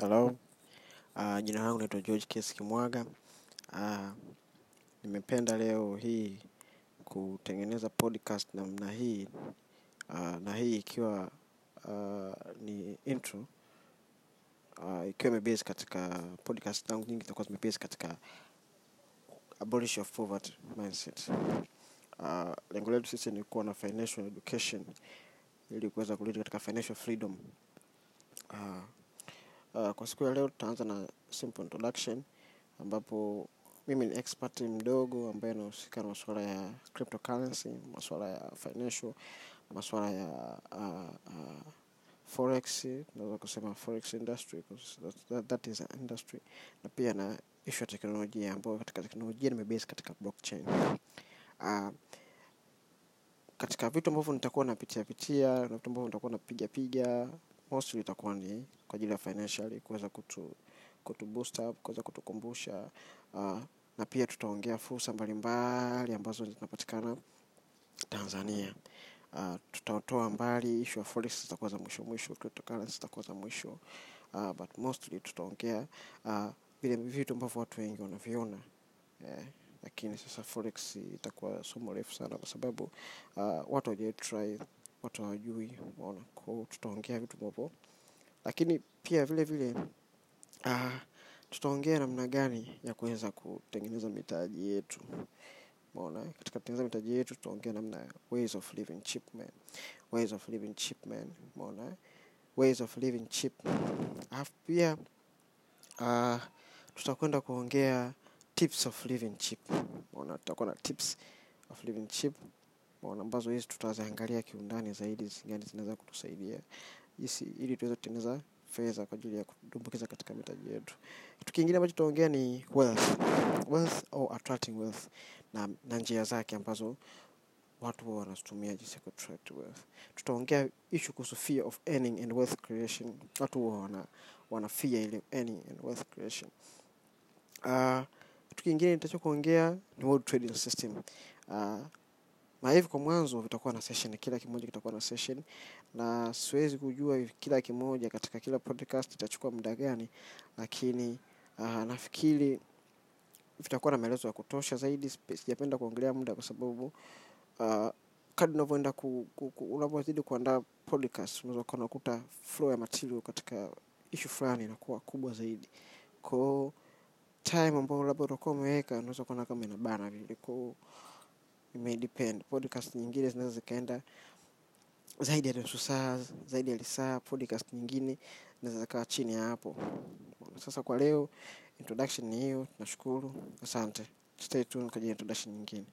Hello, uh, jina langu naitwa George Kesi Kimwaga. Uh, nimependa leo hii kutengeneza podcast namna hii uh, na hii ikiwa uh, ni intro uh, ikiwa imebase katika podcast zangu nyingi zitakuwa zimebase katika abolish of poverty mindset. Uh, lengo letu sisi ni kuwa na financial education ili kuweza kurudi katika financial freedom. Uh, Uh, kwa siku ya leo tutaanza na simple introduction ambapo mimi ni expert mdogo ambaye anahusika na masuala ya cryptocurrency, masuala ya financial, masuala ya uh, uh, forex, naweza kusema forex industry that, that, that is an industry, na pia na issue ya teknolojia ambayo katika teknolojia nimebase katika blockchain. Uh, katika vitu ambavyo nitakuwa napitia pitia na vitu ambavyo nitakuwa napiga piga mostly itakuwa ni kwa ajili ya financially kuweza kutu, kutu boost up kuweza kutukumbusha uh, na pia tutaongea fursa mbalimbali ambazo zinapatikana Tanzania. Uh, tutatoa mbali issue ya forex zitakuwa za mwisho mwisho, cryptocurrency zitakuwa za mwisho uh, but mostly tutaongea uh, vile vitu ambavyo watu wengi wanaviona yeah. Lakini sasa forex itakuwa somo refu sana kwa sababu uh, watu hawajai try, watu hawajui, umeona. Kwa tutaongea vitu ambavyo lakini pia vile vile uh, tutaongea namna gani ya kuweza kutengeneza mitaji yetu. Umeona katika kutengeneza mitaji yetu tutaongea namna ways of living cheap man ways of living cheap man ways of living cheap alafu pia uh, tutakwenda kuongea tips of living cheap umeona tutakuwa na tips of living cheap umeona ambazo hizi tutaziangalia kiundani zaidi gani zinaweza kutusaidia jinsi ili tuweze kutengeneza fedha kwa ajili ya kudumbukiza katika mitaji yetu. Kitu kingine ambacho tutaongea ni wealth. Wealth au attracting wealth na, na njia zake ambazo watu huwa wanazitumia jinsi ya kuattract wealth. Tutaongea issue kuhusu fear of earning and wealth creation. Watu huwa wana, wana fear ile earning and wealth creation. Uh, kitu kingine nitachokuongea ni world trading system. Uh, na hivi kwa mwanzo vitakuwa na session, kila kimoja kitakuwa na session, na siwezi kujua kila kimoja katika kila podcast itachukua muda gani, lakini uh, nafikiri vitakuwa na maelezo ya kutosha zaidi. Sijapenda kuongelea muda kwa sababu uh, kadri unavyoenda ku, ku, ku, unavyozidi kuandaa podcast unaweza kuwa unakuta flow ya material katika issue fulani inakuwa kubwa zaidi. Kwa time ambayo labda utakuwa umeweka unaweza kuona kama inabana vile. Kwa depend podcast nyingine zinaweza zikaenda zaidi ya nusu saa zaidi ya lisaa podcast nyingine zinaweza zikawa chini ya hapo. Sasa kwa leo introduction ni hiyo. Tunashukuru asante. Stay tuned kwa introduction nyingine